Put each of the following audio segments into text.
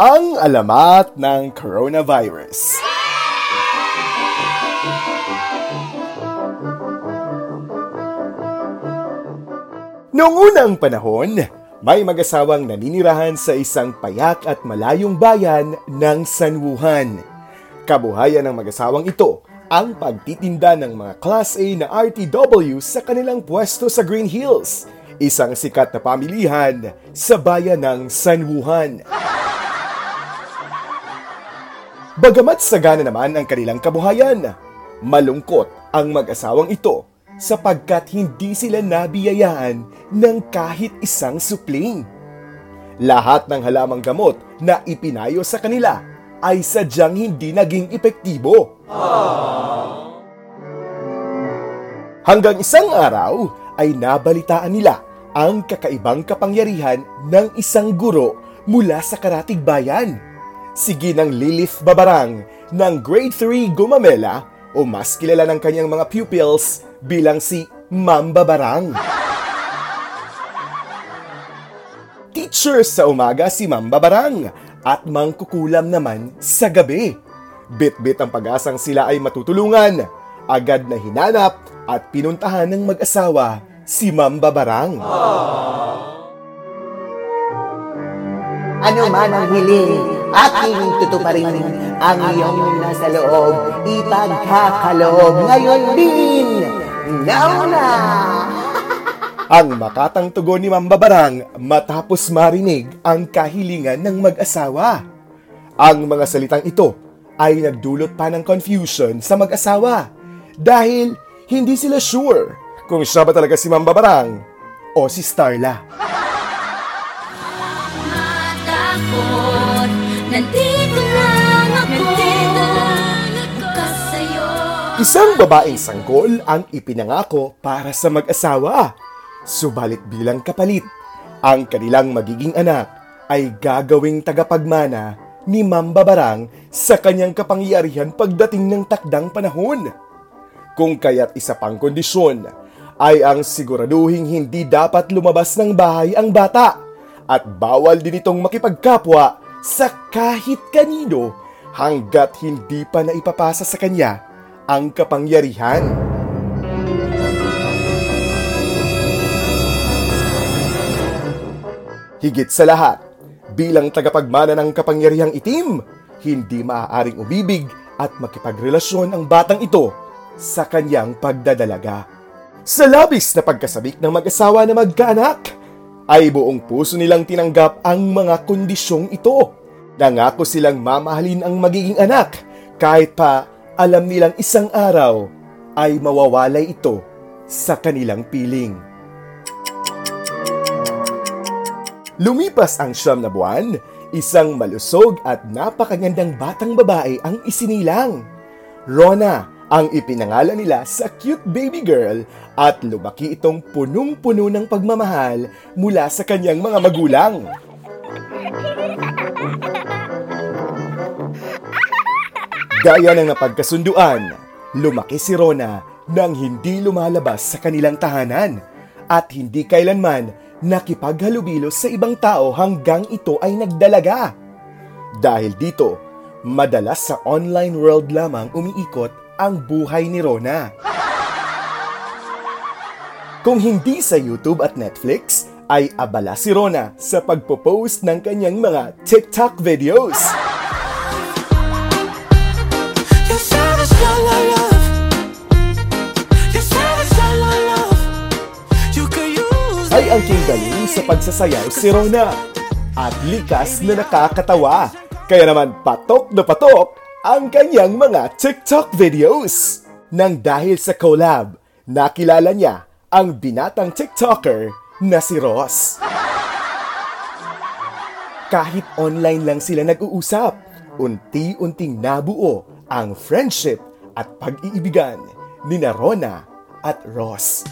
ang alamat ng coronavirus. Noong unang panahon, may mag-asawang naninirahan sa isang payak at malayong bayan ng San Wuhan. Kabuhayan ng mag-asawang ito ang pagtitinda ng mga Class A na RTW sa kanilang pwesto sa Green Hills, isang sikat na pamilihan sa bayan ng San Wuhan. Bagamat sagana naman ang kanilang kabuhayan, malungkot ang mag-asawang ito sapagkat hindi sila nabiyayaan ng kahit isang supling. Lahat ng halamang gamot na ipinayo sa kanila ay sadyang hindi naging epektibo. Hanggang isang araw ay nabalitaan nila ang kakaibang kapangyarihan ng isang guro mula sa Karatig Bayan. Si Ginang Lilith Babarang ng Grade 3 Gumamela o mas kilala ng kanyang mga pupils bilang si Mamba Barang. Teacher sa umaga si Mamba Barang at mangkukulam naman sa gabi. Bit-bit ang pag-asang sila ay matutulungan. Agad na hinanap at pinuntahan ng mag-asawa si Mamba Barang. Ano man ang hiling, aking tutuparin ang iyong nasa loob, ipagkakaloob ngayon din. Now na! Ang makatang tugon ni Mamba Barang matapos marinig ang kahilingan ng mag-asawa. Ang mga salitang ito ay nagdulot pa ng confusion sa mag-asawa dahil hindi sila sure kung siya ba talaga si Mamba Barang o si Starla. matakot Nandito lang ako Nandito lang ako sa'yo Isang babaeng sanggol ang ipinangako para sa mag-asawa. Subalit bilang kapalit, ang kanilang magiging anak ay gagawing tagapagmana ni Mamba Barang sa kanyang kapangyarihan pagdating ng takdang panahon. Kung kaya't isa pang kondisyon ay ang siguraduhing hindi dapat lumabas ng bahay ang bata at bawal din itong makipagkapwa sa kahit kanino hanggat hindi pa naipapasa sa kanya ang kapangyarihan. Higit sa lahat, bilang tagapagmana ng kapangyarihang itim, hindi maaaring umibig at makipagrelasyon ang batang ito sa kanyang pagdadalaga. Sa labis na pagkasabik ng mag-asawa na magkaanak, ay buong puso nilang tinanggap ang mga kondisyong ito. Nangako silang mamahalin ang magiging anak kahit pa alam nilang isang araw ay mawawalay ito sa kanilang piling. Lumipas ang siyam na buwan, isang malusog at napakagandang batang babae ang isinilang. Rona ang ipinangalan nila sa cute baby girl at lumaki itong punong-puno ng pagmamahal mula sa kanyang mga magulang. Gaya ng napagkasunduan, lumaki si Rona nang hindi lumalabas sa kanilang tahanan at hindi kailanman nakipaghalubilo sa ibang tao hanggang ito ay nagdalaga. Dahil dito, madalas sa online world lamang umiikot ang buhay ni Rona. Kung hindi sa YouTube at Netflix, ay abala si Rona sa pagpo-post ng kanyang mga TikTok videos. Ay ang galing sa pagsasayaw si Rona at likas na nakakatawa. Kaya naman patok na patok ang kanyang mga TikTok videos. Nang dahil sa collab, nakilala niya ang binatang TikToker na si Ross. Kahit online lang sila nag-uusap, unti-unting nabuo ang friendship at pag-iibigan ni Rona at Ross.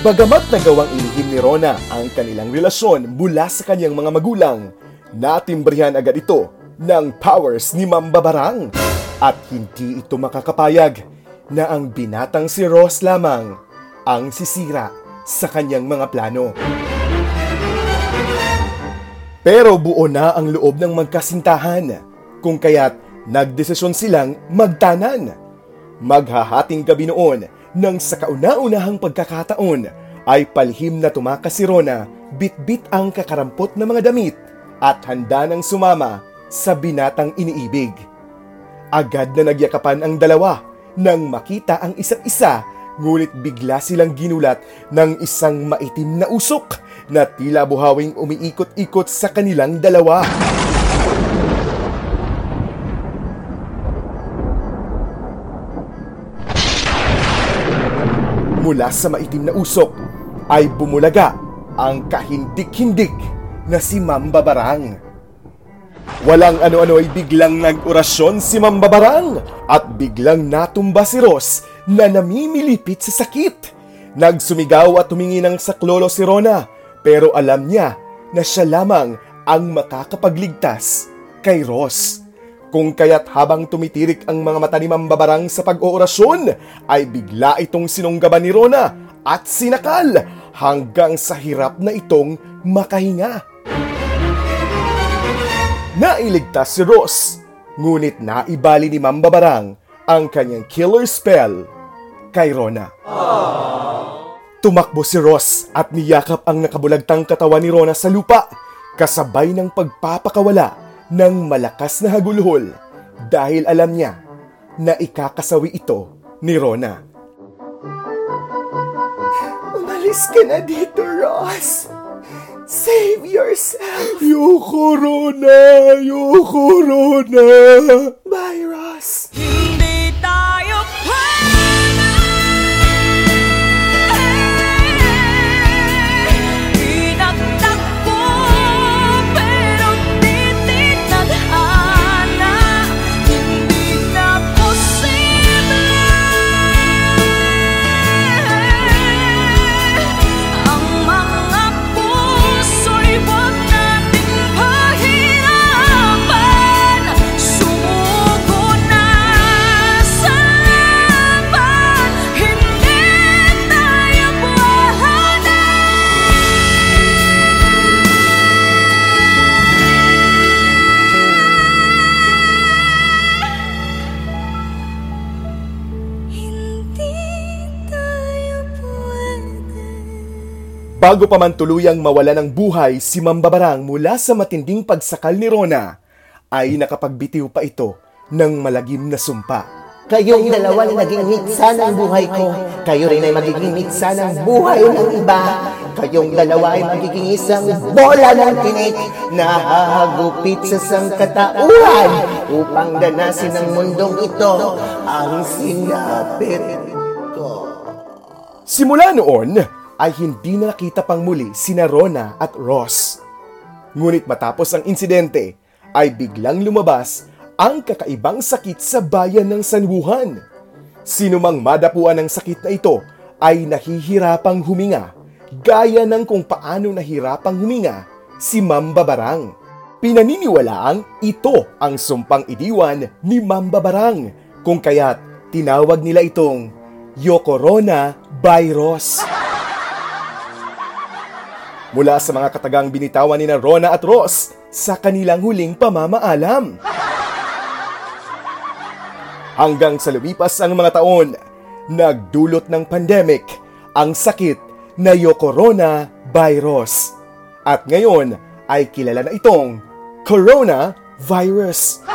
Bagamat nagawang ilihim ni Rona ang kanilang relasyon mula sa kanyang mga magulang, natimbrihan agad ito ng powers ni Mamba Barang. At hindi ito makakapayag na ang binatang si Ross lamang ang sisira sa kanyang mga plano. Pero buo na ang loob ng magkasintahan kung kaya't nagdesisyon silang magtanan. Maghahating gabi noon nang sa kauna-unahang pagkakataon ay palihim na tumakas si Rona, bit-bit ang kakarampot na mga damit at handa nang sumama sa binatang iniibig. Agad na nagyakapan ang dalawa nang makita ang isa't isa ngunit bigla silang ginulat ng isang maitim na usok na tila buhawing umiikot-ikot sa kanilang dalawa. Mula sa maitim na usok ay bumulaga ang kahindik-hindik na si Mamba Barang. Walang ano-ano ay biglang nag-orasyon si Mamba Barang at biglang natumba si Ross na namimilipit sa sakit. Nagsumigaw at tumingi ng saklolo si Rona pero alam niya na siya lamang ang makakapagligtas kay Ross. Kung kaya't habang tumitirik ang mga mata ni Mambabarang sa pag-oorasyon, ay bigla itong sinunggaban ni Rona at sinakal hanggang sa hirap na itong makahinga. Nailigtas si Ross, ngunit naibali ni Mambabarang ang kanyang killer spell kay Rona. Tumakbo si Ross at niyakap ang nakabulagtang katawan ni Rona sa lupa, kasabay ng pagpapakawala ng malakas na hagulhol dahil alam niya na ikakasawi ito ni Rona. Umalis ka na dito, Ross. Save yourself. Yoko Rona! Yoko Rona! Bago pa man tuluyang mawala ng buhay si Mambabarang mula sa matinding pagsakal ni Rona, ay nakapagbitiw pa ito ng malagim na sumpa. Kayong dalawa na naging mitsa ng buhay ko. Kayo rin ay magiging mitsa ng buhay ng iba. Kayong dalawa ay magiging isang bola ng tinik na hahagupit sa sangkatauhan upang ganasin ng mundong ito ang sinapit ko. Simula noon, ay hindi na nakita pang muli sina Rona at Ross. Ngunit matapos ang insidente, ay biglang lumabas ang kakaibang sakit sa bayan ng San Juan. Sino mang madapuan ng sakit na ito ay nahihirapang huminga, gaya ng kung paano nahirapang huminga si Mamba Barang. Pinaniniwalaang ito ang sumpang idiwan ni Mamba Barang, kung kaya't tinawag nila itong Yokorona Ross. Mula sa mga katagang binitawan ni na Rona at Ross sa kanilang huling pamamaalam. Hanggang sa lumipas ang mga taon, nagdulot ng pandemic ang sakit na Yokorona virus. At ngayon ay kilala na itong coronavirus.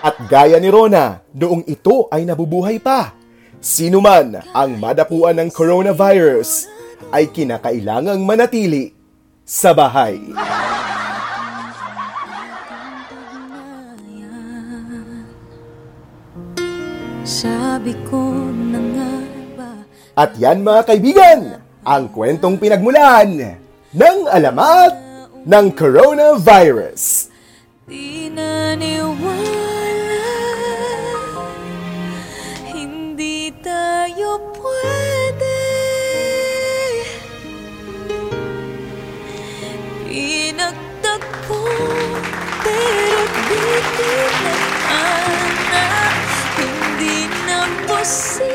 At gaya ni Rona, noong ito ay nabubuhay pa. Sino man ang madapuan ng coronavirus ay kinakailangang manatili sa bahay. Sabi ko na nga ba At yan mga kaibigan, ang kwentong pinagmulan ng alamat ng coronavirus. Di naniwala Pero tinamaan na Hindi na busa